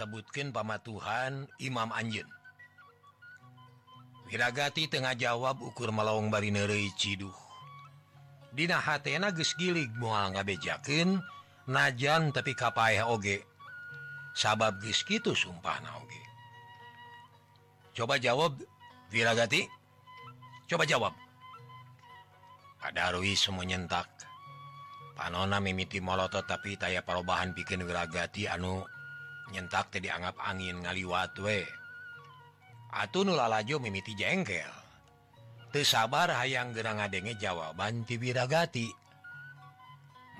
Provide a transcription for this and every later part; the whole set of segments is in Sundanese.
disebutkan pamatuhan Imam Anjin Wiragati tengah jawab ukur melong Barinere Ciduh. Dinahatena gesgilig mual ngabejaken najan tapi kappaeh oge. Sabab gitu sumpah nage coba jawab Wiragati coba jawab. Padarui semua nyentak. Panona mimiti moloto tapi taya perubahan bikin Wiragati anu nyentak teh dianggap angin ngaliwat we. Atuh nulalajo mimiti jengkel. Te sabar hayang gerang adenge jawaban tiwiragati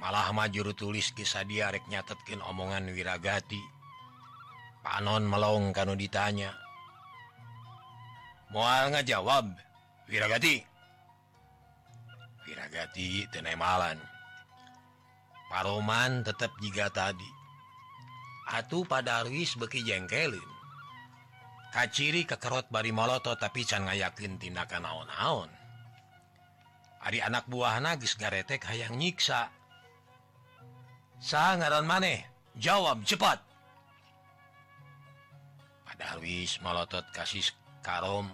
malah majuru tulis kisah diarek nyatetkin omongan wirragati panon melong kan ditanya. Mual ngajawab wirragati wirragati tenemalan Paroman tetap jika tadi. Atuh pada padarwis beki jengkelin. Kaciri kekerot bari moloto tapi can yakin tindakan naon-naon. Ari anak buah nagis garetek hayang nyiksa. Sangaran maneh? Jawab cepat. Pada Padarwis melotot kasih karom.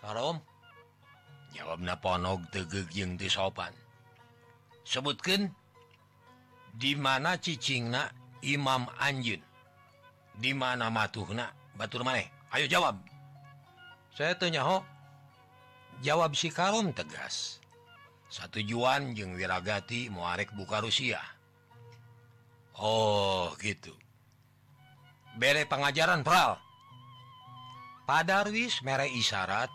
Karom? Jawab naponog tegeg yang disopan sebutkan di mana cicingna Imam Anjin. Dimana matuhna? Batur maneh Ayo jawab. Saya tunyaho jawab si Karun tegas. Satu juan jeung wirragati muarek buka Rusia. Oh gitu. Bere pengajaran peral padarwis mere isyarat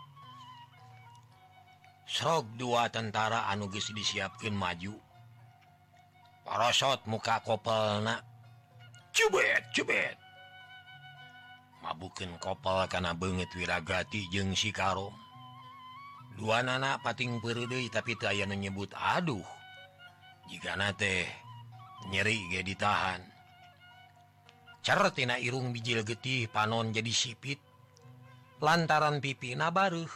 Srog dua tentara anuges disiapkan maju. Parosot muka kopelnak cubet cubet mabukin kopel karena banget wiragati jeng si Sikaro dua nana pating periode tapi aya menyebut aduh. Jika nate nyeri ge ditahan. Cartina irung bijil getih panon jadi sipit. Lantaran pipi na baru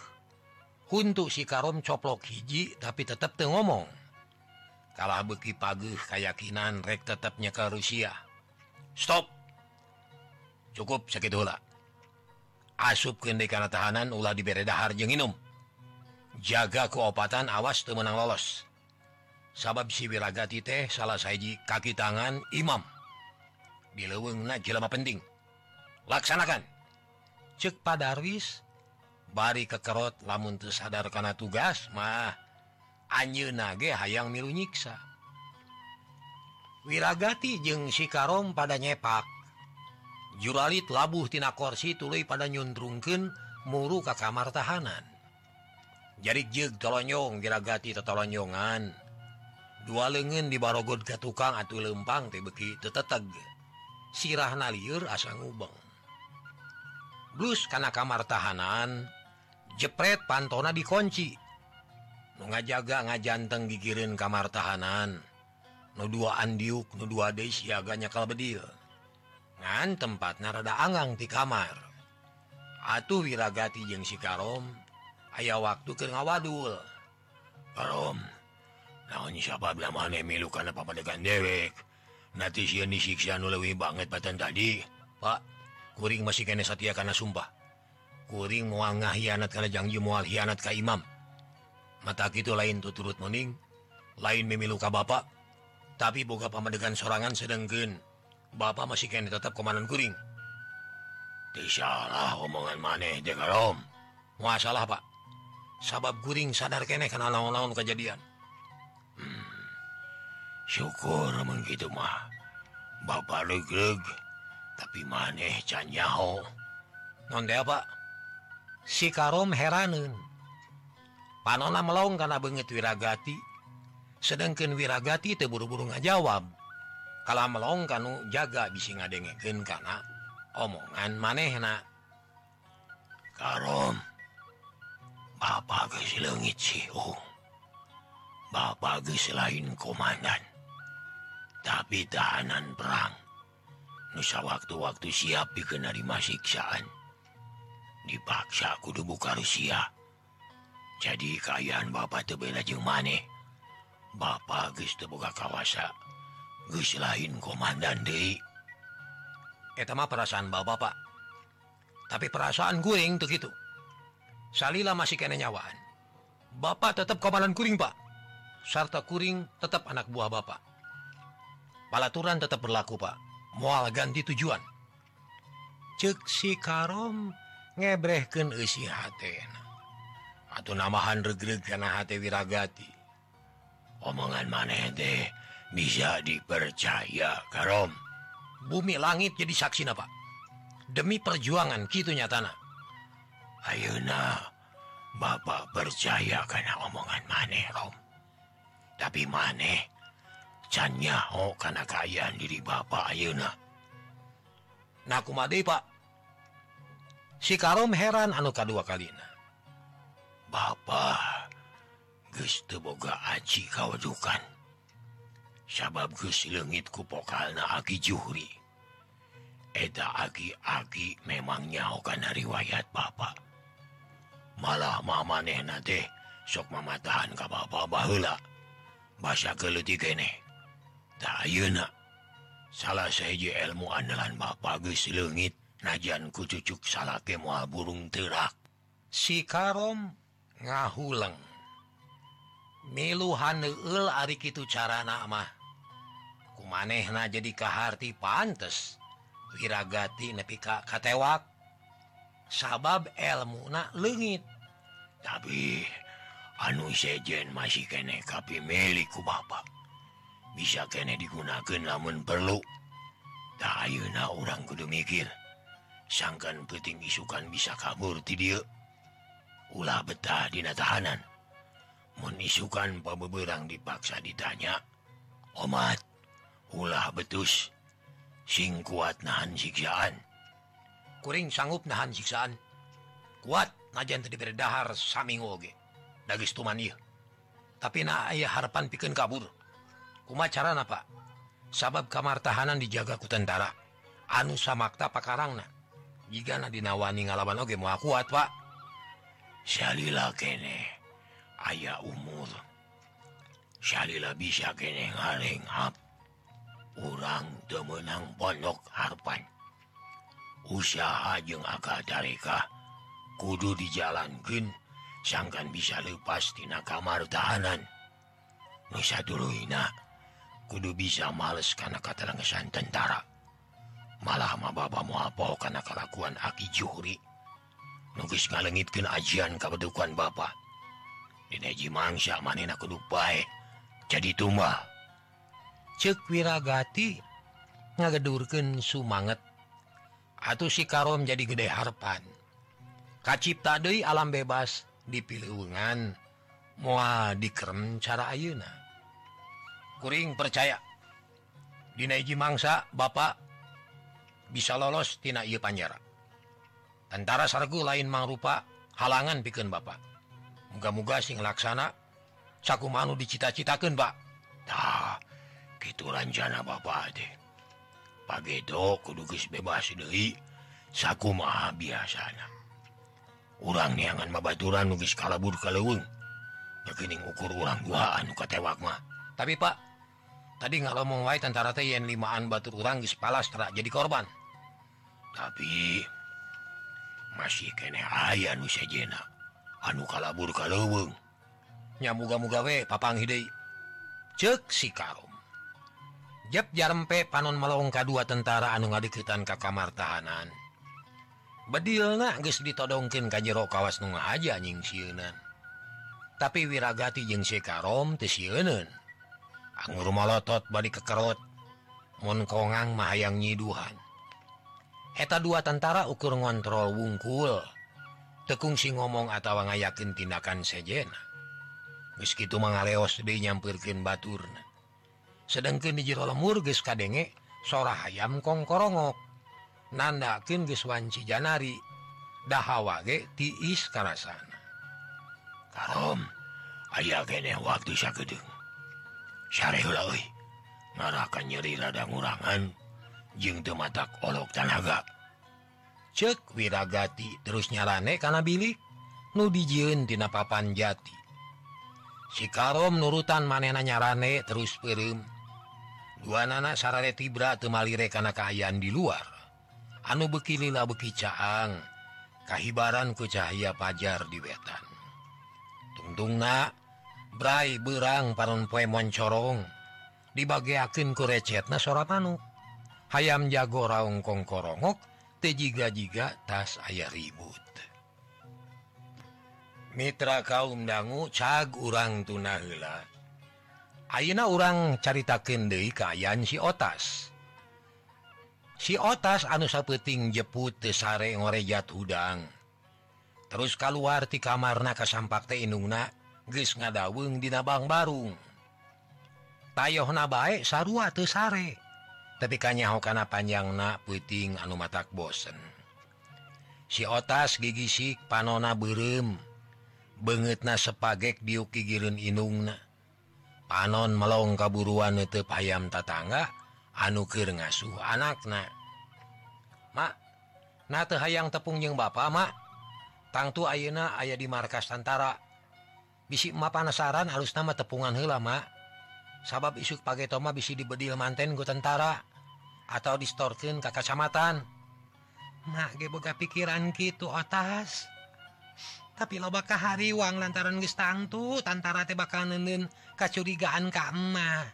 untuk si karom coplok hiji tapi tetap ngomong. Kalah beki pagi kayakakinan rek tetapnya ke Rusia. stop. Cukup sakit hula. Asup kendi karena tahanan ulah diberi dahar je minum jaga keopatan, awas tuh menang lolos. Sabab si wiragati teh salah sayaji kaki tangan Imam. Di leweng jelama penting. Laksanakan. Cek padarwis bari kekerot lamun tersadar karena tugas mah anj nage hayang milu nyiksa. Wiragati jeung Sikarom pada nyepak. Juralit labuh tina korsi tuli pada nyundrungken muru ka kamar tahanan jadi jeg tolonyong wiragati tetolonyongan dua lengen dibarogod ke tukang atau lempang tebeki teteteg sirah naliur asa ngubeng. Blus karena kamar tahanan jepret pantona dikunci mengajaga ngajanteng gigirin kamar tahanan duaandiukdua siaganya kalbedil ngan tempat narada Angang di kamar. Atuh wirragati jeung sikarom ayaah waktu ke ngawadul. Karom naon siapa bilang mana milu karena papa dekan dewek? Diwi banget batan tadi. Pak kuring masih kene Satya karena sumpah. Kuring mau ngahianat karena janji mual hianat Ka Imam. Mata itu lain tuh turut mening. Lain memilu ka Bapak. tapi boga pamadegan sorangan sedanggen Bapak masih ke tetap komandan kuring. Disalah omongan maneh Om masalah Pak. Sabab guring sadar kene karena lawan-lawan kejadian. Hmm. syukur begitu mah. Bapak legreg tapi maneh canyaho nonde Pak. Si karom heranen panona melong karena banget wiragati. sedangkan wiragati teburu-buru nga jawab kalau melong kanu jaga bisi ngadengeken karena omongan maneh manehna. Karom Bapak si legit siung. Bapak selain komandan. Tapi tahanan perang. Nusa waktu-waktu siap dikenari masiksaan dipaksa kudu buka Rusia. Jadi kayaan Bapak tebelajeng maneh. Bapak geus teu boga kawasa. Geus lain Komandan De perasaan perasaan Bapak tapi perasaan kuring going begitu Salila masih kena nyawaan. Bapak tetap Komandan kuring Pak. Sarta kuring tetap anak buah Bapak palaturan tetap berlaku Pak. Mual ganti tujuan. Cek si Karom ngebrehkeun isi hatena. atau namahan regreg karena H Wiragati. omongan maneh deh bisa dipercaya Karom. Bumi langit jadi saksi Pak demi perjuangan gitunya tanah Ayeuna Bapak percaya karena omongan maneh Rom tapi maneh cannya Oh karena kayaan diri Bapak Ayeuna. Nah kumade Pak? Si Karom heran anu kedua kalina. Bapak boga aji kaujukan sabab Gus lengit Guslengit kupokal Aki Juhri. Eda Aki-aki memang nyahukan riwayat Bapak malah mama neh nate sok mamatahan ka Bapakla bahasa ayeuna salah seji ilmu andalan Bapak najan ku cucuk salake moal burung terak. Si Karom ngahuleng. miluhan neul ari itu cara namah ku manehna jadi kaharti pantes. Wiragati nepi ka katewak. Sabab elmu na lengit tapi anu sejen masih kene kapi milikku Bapak. Bisa kene digunakan namun perlu. Tak tayuna orang kudu mikir. Sangkan peting isukan bisa kabur ti dia. Ulah betah dina tahanan. menisukan pebeberang dipaksa ditanya omat ulah betus. Sing kuat nahan siksaan. Kuring sanggup nahan siksaan. Kuat najan tadi berdahar saming oge dagis tuman iya tapi na ayah harapan bikin kabur. Kuma cara apa sabab kamar tahanan dijaga ku tentara. Anu samakta pakarangna. Jika na dinawani ngalaban oge mau kuat pak. Syalilah kene. aya umur Syarilah bisa kenengareng urang temenang pondok Harpan. Usaha jeng akadareka kudu dijalankan sangkan bisa lepas tina kamar tahanan. Nusa dulu ina kudu bisa males karena katerangesan tentara. Malah ma baba mau apa karena kelakuan aki juhri. Nugis ngalengitkan ajian kebetukan bapak Dimangsa manin kudu bae jadi tumba cekwiragati ngagedurkeun sumanget atuh si karom jadi gede Harpan. Kacipta deui alam bebas dipilihungan moal dikerem cara Ayeuna. Kuring percaya. Dina hiji mangsa Bapak bisa lolos Tina ieu Panjara. Tentara Sargu lain mangrupa halangan pikeun Bapak. muga-muga sing laksana saku manu dicita-citakan Baktah gitu ranjana Bapak deh pagiidok kudugis bebas Dewi saku ma biasanya orang niangan mabaturan nugis kalabur kalewung yakining ukur urang duaan ka tewak mah. Tapi Pak tadi kalau mau wa tentara yen limaan batur orang palastra jadi korban. Tapi masih kene aya nu sejena. anu kalabur kalung nyamuga-mugawe papang Hide cek si karom Jep jarempe panon melong kedua tentara anu ngadiketan ke kamar tahanan. Bedil na guys ditodongkin ka jero kawas nu aja nying siunan tapi wiragati jeung si karom tesiunan anggur malotot balik kekerot. Monkongang mahayang nyiduhan. Eta dua tentara ukur ngontrol wungkul. tekungsi ngomong atawa ngayakin tindakan sejena meskitu mengaleos di nyampirkin baturna sedangkan di jero lemur geus kadenge sora hayam kongkorongok nandakeun geus wanci janari dahawa ge tiis kana sana karom aya kene waktu sagedeung sareula euy ngarahkan nyeri rada ngurangan jeung teu matak olok tanaga. cek wiragati terus nyarane karena bilik nu nudijiun Tina papan jati. Sikarom nurutan manena nyarane terus pirim dua nana sarare tibra temalire karena keayaan di luar. Anu bekililah beki caang kahibaran ke cahaya pajar di wetan. Tungtung na Brai berang paron poe moncorong dibagaken kurecet na sora panu hayam jago raung kongkorongok tejiga-jiga tas ayah ribut. Mitra kaum dangu cag urang tunahla Ayeuna orang carita deui kayan si otas. Si otas anu sapeting jeput tesare ngorejat hudang terus keluar di kamar na kasampak teh inungna geus ngadaweng dina bang barung tayoh na bae sarua tesare tapi kanyahukana panjang na puting anu matak bosen. Si otas gigi sik panona berem banget na sepagek diuki girun inung na panon melong kaburuan netep ayam tatangga anukir ngasuh anak na mak na hayang tepung yang bapak mak tangtu ayeuna ayah di markas tentara bisi emak panasaran harus nama tepungan heula mak sabab isuk page toma bisi dibedil manten gue tentara. atau distorkin ke kacamatan. Mageboga pikiran gitu atas tapi lo bakal hari uang lantaran gestangtu tantara tebakanen kecurigaan Kamah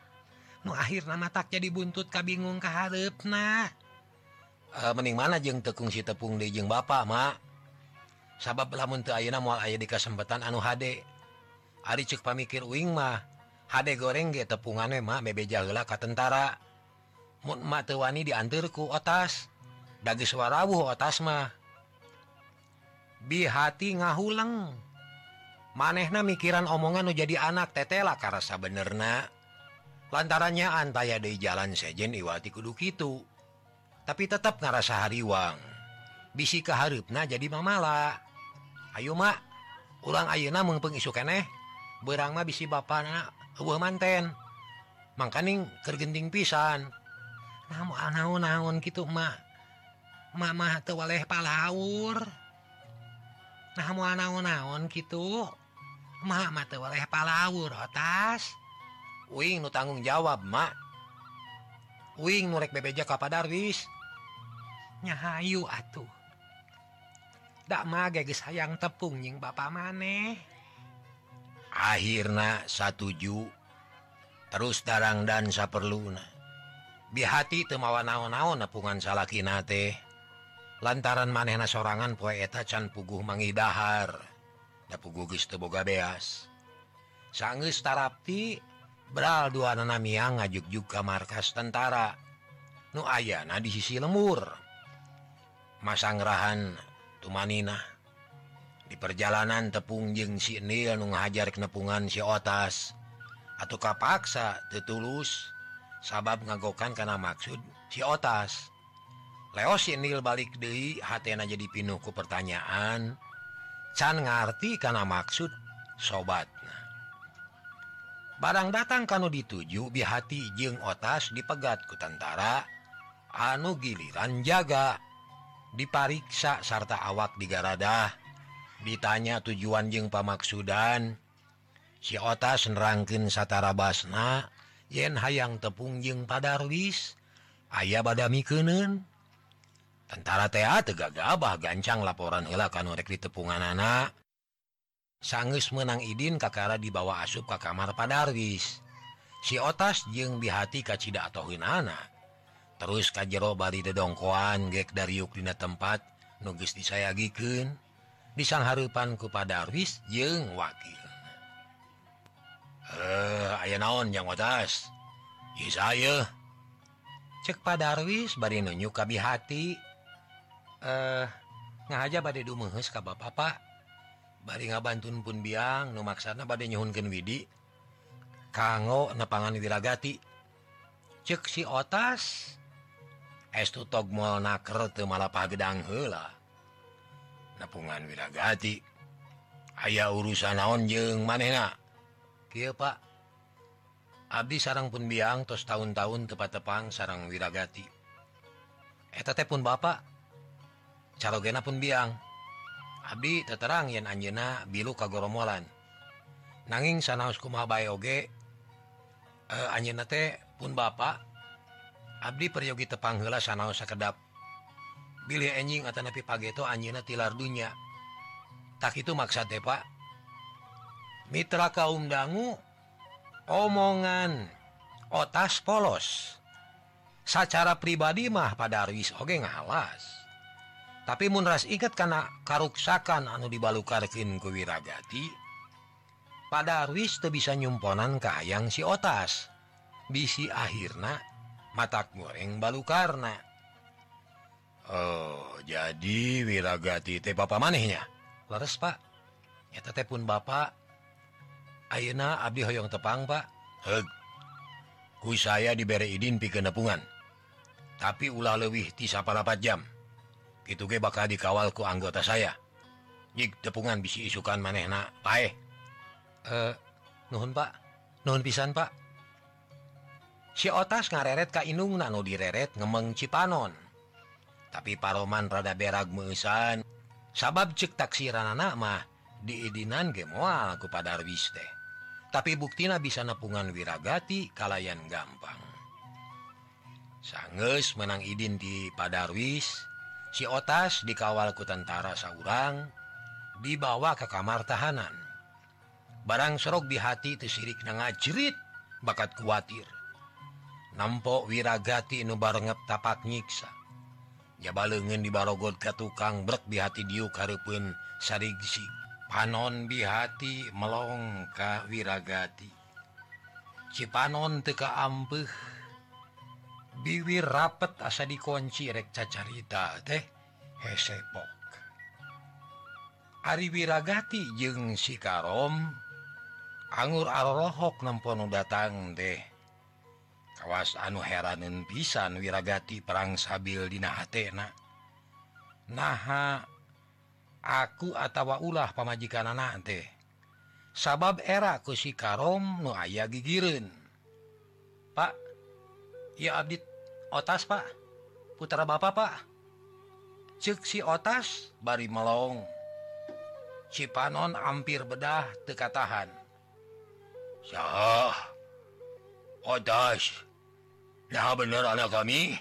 nu akhir nama tak jadi buntut ka bingung ke harepna uh, eh, mening mana jeng tekung si tepung dijeng Bapak mak sabab lamun Auna mual aya di kesempatan anu HD Ari cek pamikir wing mah HD goreng ge tepungan emak bebe jala ka tentara. matewani diantarku otas. Dagi suarabu atas mah. Bihati ngahuleng. Manehna mikiran omongan jadi anak tetela karsa benerna. Lantarannya antaya di jalan sejen Iwati Kudu itu tapi tetap ngarasa hariwang. Bisi keharupna jadi mamala. Ayo mak. Ulang ayeuna mengpengisu keneh. Berangma bisi bapak manten. Makaning kergenting pisan. naon naon gitu mah Mama tewaleh palaur. Nah naon-naon gitu. Muhammad tewaleh palawur atas Wing nu tanggung jawab mak. Wing nurek bebeja kepada Darwis nyahayu atuh. Dak mage geus hayang tepung nying bapa maneh. Akhirnya satuju terus darang dan saperluna. bihati temawa naon-naon nepungan salakin lantaran manehna sorangan poeta can puguh mangidahar. Da pugugis teboga beas. Sanggeus tarapti beral dua nanamia ngajuk juga markas tentara. Nu ayana di sisi lemur. Masangrahan tumanina. Di perjalanan tepung jeng si Nil nu ngajar kenepungan si otas. Atau kapaksa tetulus sabab ngagokan karena maksud si otas. Leos sinil balik Dehi hatna jadi pinuhku pertanyaan. Can ngerti karena maksud sobat barang datang kanu dituju bi hati jeung otas dipegatku tentara. Anu giliran jaga dipariksa sarta awak digaradah. Ditanya tujuan jeng pamaksudan si otas nerangkin satara Basna yen hayang tepung jeng padarwis ayaah badami kenen tentara TA tega gabah gancang laporan elakan orrek di tepungan anak sanggus menang idin kakara dibawa asup ke kamar padarwis si otas jeung dihati kacita atau hinana terus kajjero bari dedongkoan gek dari yukdina tempat nugis disayagi ke disang harupan kepada Darwis jeng wakil. Eh, aya naon yang atas saya cek bari barinunyu kabi hati eh ngaja badai dumehes ka bapak bari ngabantun pun biang numaksana badai nyhunkan Widi. Kanggo nepangan wirragati cek si otas estu tog mal naker te malah pagedang hela nepungan wiragati ayaah urusan naon jeng manena Iya Pak. Abdi sarang pun biang tos tahun-tahun tepat-tepang sarang wiragati. Eteta pun Bapak. Calogena pun biang. Abdi teterang yen Anjena bilu kagoromolan. Nanging sanausku mabaoge eh, Anjena pun Bapak. Abdi peryogi tepang tepanggela sanaos sakedap. Billy enjing atau napi pageto Anjena tilar dunya. Tak itu maksa deh Pak. Mitra kaum dangu omongan otas polos. Secara pribadi mah pada Riis Oge ngalas tapi Munras ikat karena karuksakan anu dibalukarkin kewiragati pada Riis tuh bisa nyumponan kayang si otas. Bisi akhirnya mata goreng balu karena Oh jadi wirragati teh Bapak manehnya? Leres Pak. Ya tete pun Bapak. Ayeuna Abdi Hoyong Tepang Pak. Ku saya diberi Idin pi kenepungan tapi ulah lewih tisaparapat jam. Itu ge bakal dikawalku anggota saya. Jik tepungan bisi isukan manehna pae eh. eh. Nuhun Pak. Nuhun pisan Pak. Si otas ngareret ka inung nanu direret ngemeng Cipanon. Tapi paroman rada berag meusan. Sabab cek taksiran anak mah diidinan ge moal ku padar wis teh. tapi buktina bisa nepungan wiragati kalayan gampang. Sanges menang idin di padarwis si otas dikawal ke tentara saurang dibawa ke kamar tahanan. Barang Serok di hati tersirik na ngajerit bakat kuatir. Nampok wiragati nu barengep tapak nyiksa. Jaba lengen di barogot ke tukang brek di hati diuk harupun sarigsi panon bihati melongka wiragati. Cipanon teka ampeh biwir rapet asa dikunci rek cacarita teh hesepok. Ari wiragati jeung si Karom anggur arlohok nempon datang deh kawas anu heranen pisan wiragati perang sabil dina hatena. Naha aku atawa ulah pamajikan anak teh sabab era ku si Karom nu aya gigirin Pak ya Abdi otas Pak. Putra Bapak Pak. Cek si otas bari melong Cipanon hampir bedah tekatahan Syah otas. Nah bener anak kami.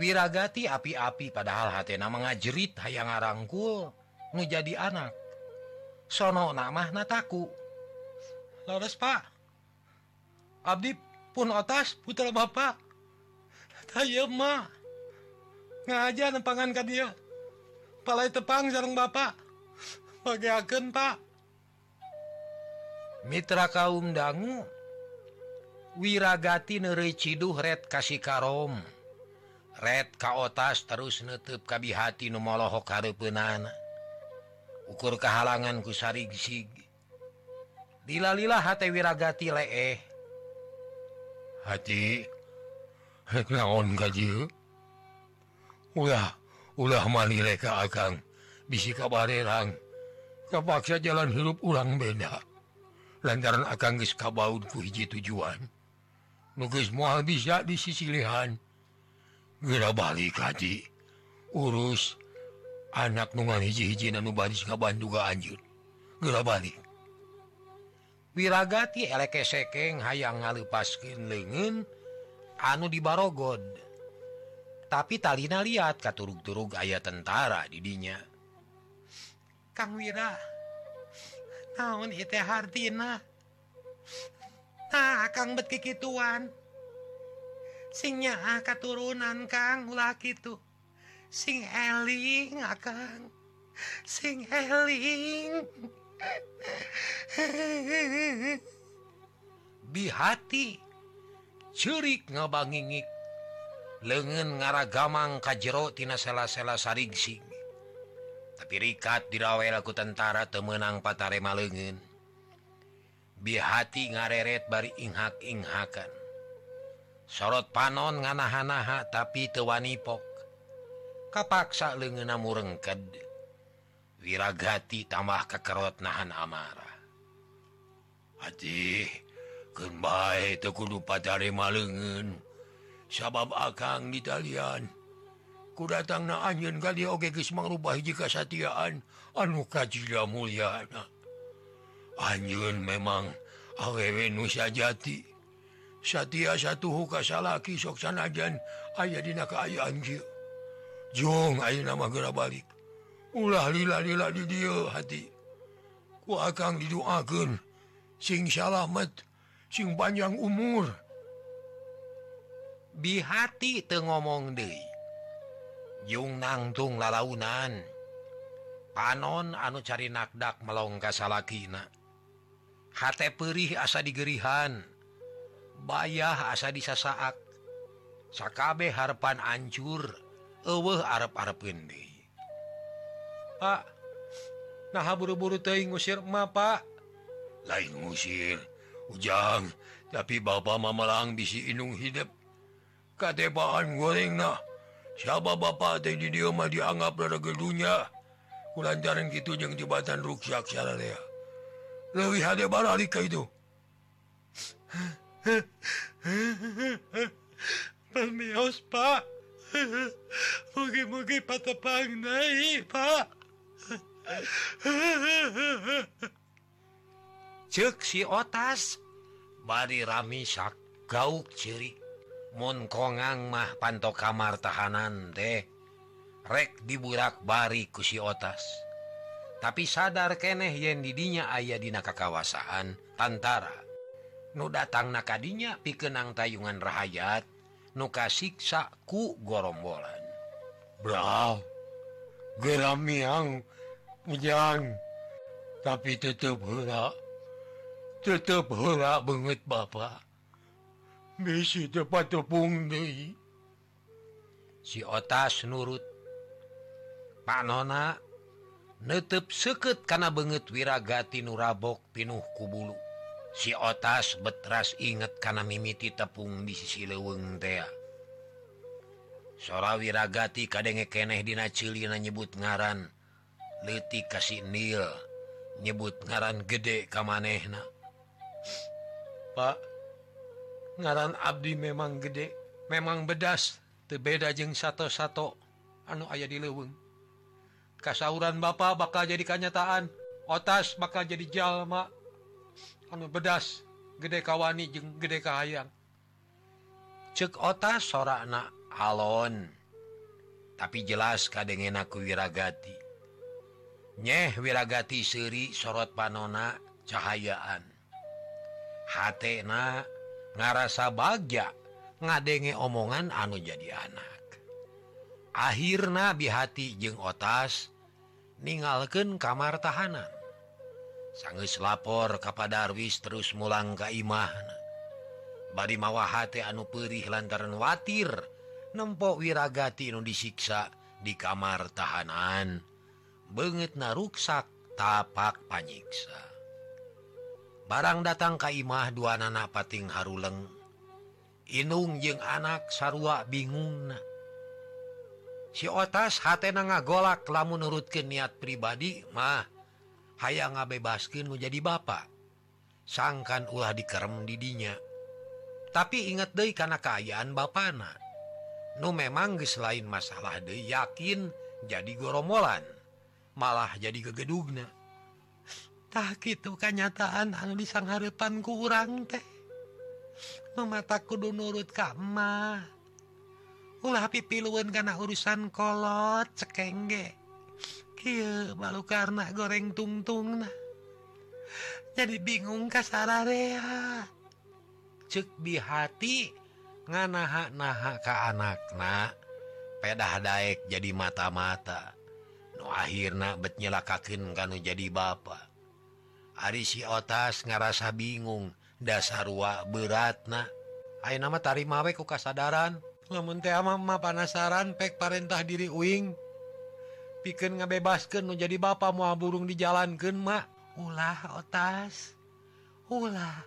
wiragati api-api padahal hatna mengajerit hayang ngarangkul nu jadi anak. Sono nama nataku Lores Pak. Abdi pun otas putra Bapak. Tayo tayma ngaja nempangan ka dia. Palai tepang sarang Bapak. Bagaikan Pak. Mitra kaum dangu wiragati nere Ciduh Red Kasih Karom Red kaotas terus nutup kabihati numolohok harepunana ukur kehalangan kusarigig dilalilah hati wiragati leeh. Hati naon gaji ulah ulah manileka akang. Bisi kabarerang kepaksa jalan hirup ulang beda. Lantaran akan ku hiji tujuan. Nugis mual bisa di sisi lihan Wira balik Haji urus anak nungan hiji-hiji Nuban juga anjur Wira balik wiragati eleke sekeng hayang ngalepaskin lengen anu di Barogod tapi Talina lihat katurug-turug aya tentara didinya Kang Wira naon Hartina? Nah Kang betkiki Tuan singnya angka Kang ulah gitu sing eling ah, Kang. Sing eling. Bihati curik ngabangingik. Lengan ngaragamang kajjero tina sela-sela sarigsi tapi rikat dirawel aku tentara temenang patarema lengen. Bihati ngareret bari inghak-inghakan. sorot panon nganahanaha tapi tewanipok kapaksa lengena murengked. Wiragati tambah kekerot nahan amarah Hati kemba tekudu patare malengen sabab akang di talian. Ku datang na anjen kali oge geus mangrubah hiji kasatiaan. Anu kajila mulyana. Anjeun memang awewe nu sajati. Satia satuhu kasalaki soksanajan aya dina keayaan Jong ayo nama gera balik. Ulah lila-lila di dia hati. Ku akan didoakan sing salamet sing panjang umur. Bihati te ngomong De Jung nangtung lalaunan. Panon anu cari nakdak melongkasalaki salakina H perih asa digerihan. bayah asa disasaak. Sakabeh Harpan ancur ewe Arab-arapun Pak nah buru-buru ngusir ma Pak. Lain ngusir? Ujang tapi Bapak Mamelang bisi inung hidup. Katepaan goreng nah. Siapa Bapak teh di dia mah dianggap rada gedunya? Kulancaran gitu yang jembatan ruksak sararea leuwih hade baralika itu. Pag may house pa. Mugi-mugi patapang na pa. Cek si otas. Bari ramisak gauk ciri. Mun kongang mah panto kamar tahanan deh Rek diburak bari ku si otas. Tapi sadar keneh yen didinya ayah dina kekawasaan tantara. nu datang nakadinya pikenang tayungan rahayat nuka siksa ku gorombolan Bra geramiang ujang tapi tetep hura tetep hura banget bapak bisi tepat tepung deui si otas nurut Pak Nona netep seket karena banget wiragati nurabok pinuh kubulu. si otas betras inget karena mimiti tepung di sisi leweng tea. Sora wiragati kadenge keneh dina cili na nyebut ngaran. Leti kasih nil nyebut ngaran gede kamanehna Pak ngaran Abdi memang gede memang bedas. Tebeda jeng satu-satu anu ayah di leweng kasauran Bapak bakal jadi kenyataan. Otas bakal jadi jalma. anu bedas gede kawani jeung gede kahayan cek ota sora anak alon. Tapi jelas kadengen aku wiragati. Nyeh wiragati seri sorot panona cahayaan. Hatna ngarasa bagja ngadenge omongan anu jadi anak. Akhirnya bihati jeung otas ningalken kamar tahanan sangges lapor kepada Darwis terus mulang Kaimah bari mawahati anu perih lantaran watir. Nempok wiragati nu disiksa di kamar tahanan. Banget naruksak tapak panyiksa. Barang datang Kaimah dua nana pating Haruleng. Inung jeung anak sarua bingung. Si otas hat hatena ngagolak lamun nurutkan niat pribadi mah. aya ngabebaskin menjadi bapak sangkan ulah dikerem didinya. Tapi ingat deh karena kayan bana Nu memang ge lain masalah De yakin jadi goromolan malah jadi kegedugna tak itu kenyataan anu disang harepan ku urang teh. Memata kudu nurut kamma ulah pipiluan karena urusan kolot cekengge. baru karena goreng tungtung nah jadi bingung kasararea cek di hati nganaha naha ke anakna pedah Daek jadi mata-mata. Nu akhirnya betnyelakakin kan jadi bapak Ari si otas ngerasa bingung dasar wa berat beratna. Ayo nama tari mawe ku kasadaran. Lamun teh ama panasaran pek parentah diri uing. pikir ngebebaskan menjadi ba mua burung dijalankan mak. Ulah otas. Ulah.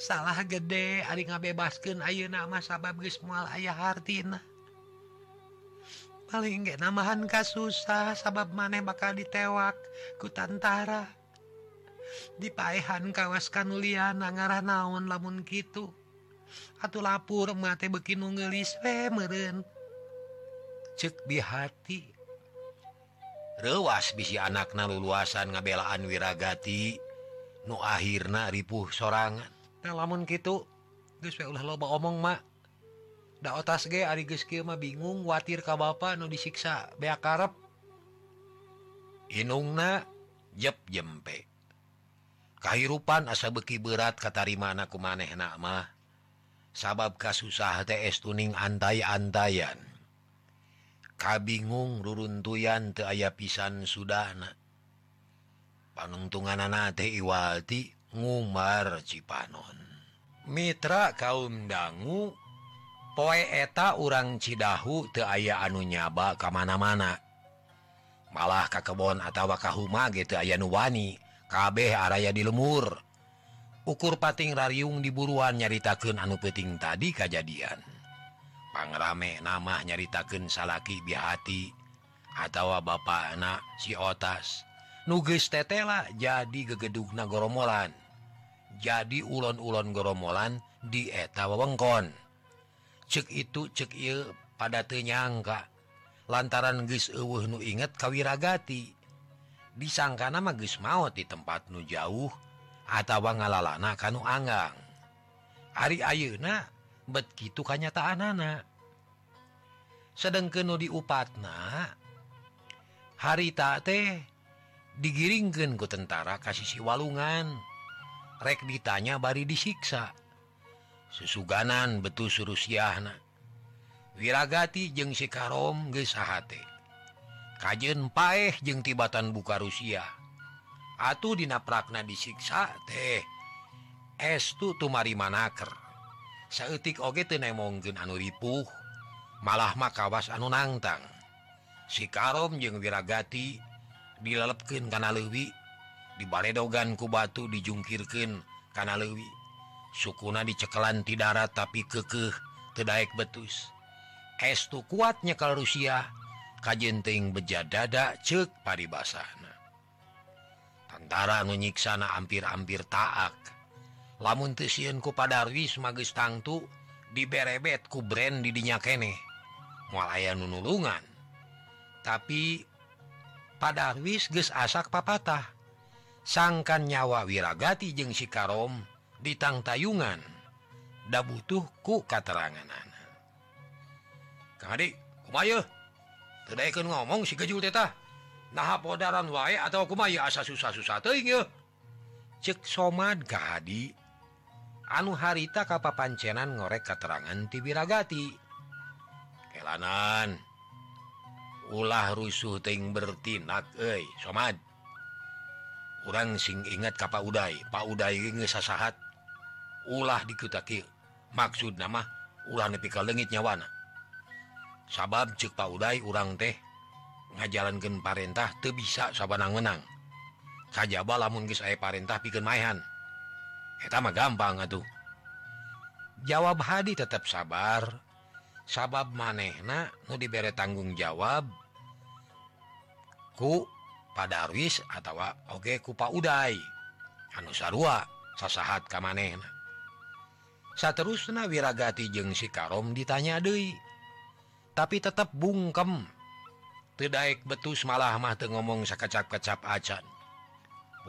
Salah gede hari ngabebaskan ayu nama sabab mual ayah hartina paling nggak namahan kas susah sabab maneh bakal ditewak ku tantara. Dipaehan kawaskan Liana ngarah naon lamun gitu atuh lapur mate bekin ngelis we meren cek di hati. rewas bisi anak na luluasan ngabelaan wiragati nu akhir ripuh sorangan. Nah, lamun gitu udah loba omong mak nda otas ge Arigeskimah bingung watir ka ba nu disiksa be karep inungna jeb jempe. Kahirupan asa beki berat katarima ku maneh nakmah sabab kasusah TS tuning antai-antayan kabingung ruruntuyan te aya pisan Sudana. Panungtungan teh Iwalti Ngumar Cipanon. Mitra kaum dangu poe eta urang Cidahu te aya anu nyaba kamana-mana. Malah kakebon atawa kahuma gitu aya nuwani kabeh araya di lemur. Ukur pating rariung diburuan nyaritakan anu peting tadi kejadian pangrame nama nyaritaken salaki bihati atau Bapak anak si otas. Nuges tetela jadi gegeduk na goromolan. Jadi ulon-ulon goromolan di eta wewengkon. Cek itu cek il pada tenyangka lantaran geus eueuh nu inget kawiragati. Disangka nama geus maut di tempat nu jauh atau ngalalana kanu anggang. Hari ayeuna bet gitu kanyataan anak sedang keno diupatna hari tak teh digiringkan ke tentara kasih si walungan. Rek ditanya bari disiksa. Susuganan betul suruh suruhsiahna wirragati jeung sikarom gesahate kajen paeh jeng tibatan buka Rusia. Atuh dina prakna disiksa teh. Estu tumari manaker sayatik oge mungkin anu ripuh malah makawas anu nangtang si Karom jeung diragati dilelepken kana Lewi dibaledoganku batu dijungkirkan kana Lewi sukuna dicekelan ti darat tapi kekeh tedaek betus. Estu kuatnya kalau Rusia kajjenting beja dada cek paribasana. Tentara menyiksana hampir-ampir taak. lamun tesienku padarwis magis tangtu diberebet ku brand didinya kene. Mulaiaya nunulungan tapi padarwis ges asak papatah. Sangkan nyawa wiragati jeng sikarom ditang tayungan. Nda butuh ku katerangan anak Kadik kumaya Tedaikan ngomong si kejul teta. Nah podaran wae atau kumaya asa susah-susah teuing yeuh. Cek somad ka anu harita kapa pancenan ngorek keterangan tibiragati kelanan ulah rusuh ting bertindak eh somad orang sing ingat Kappa Uday Pak Uday ngesasahat ulah dikutaki maksud nama ulah nepi ka lengit nyawana. Sabab cek Pak Uday urang teh ngajalankan parentah teu bisa sabanang menang kajaba lamun geus aya parentah pikeun maehan. pertama gampang atuh. Jawab hadi tetap sabar. Sabab manehna mau diberre tanggung jawab ku padaris atau Oke oge kupa Uday anu anusarua sasahat kam manehna. Seterusnya wirragati jeung sikarom ditanya Dei tapi tetap bungkem. Tedaik betus malah mah ngomong sekecap-kecap acan.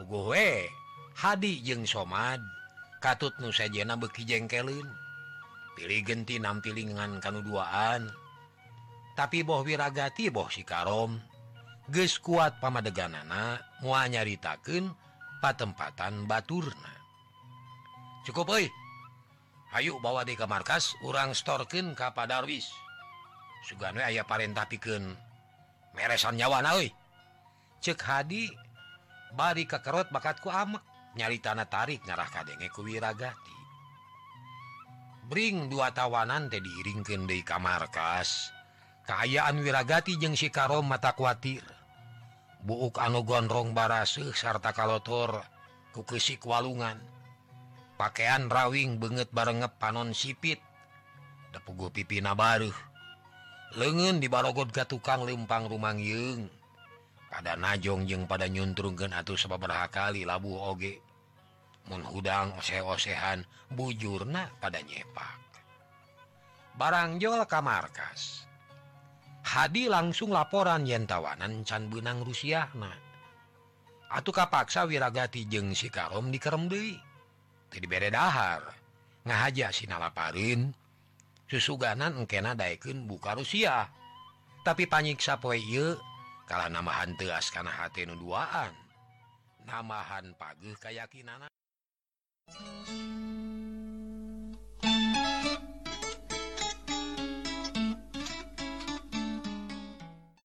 Puguh Hadi jeng Somad. katut nu sajana beki jengkelin. Pilih genti nampilingan kanuduaan tapi boh wiragati boh si karom ges kuat pamadeganana mua nyaritaken patempatan Baturna. Cukup oi Ayu bawa di ke markas urang storken kapa Darwis Sugan aya parentah piken meresan nyawa nyawana cek hadi bari kekerot bakatku amek. nyari tanah tarik ngarah kadengeku wiragati. Bring dua tawanan teh diringken di kamar kas keayaan wiragati jeung Sikaro mata kuatir. Buuk anu gondrong barase sarta kalotor kukesik walungan. Pakaian rawing banget barengep panon sipit. Depugu pipi nabaruh lengen di barogot gatukang lempang rumang Yung pada najong jeung pada nyuntrungken atau sebabaraha kali labu oge. Menghudang ose-osehan bujurna pada nyepak. Barangjol ka markas. Hadi langsung laporan yentawanan can benang Rusia Rusiahna. Atuh kapaksa wiragati jeung sikarom dikerem Dewi jadi bere dahar. Ngahaja sinalaparin susuganan engkena daikun buka Rusia. Tapi panyiksa poie kalau namahan teas karena hati nuduaan namahan pagi kayakakinan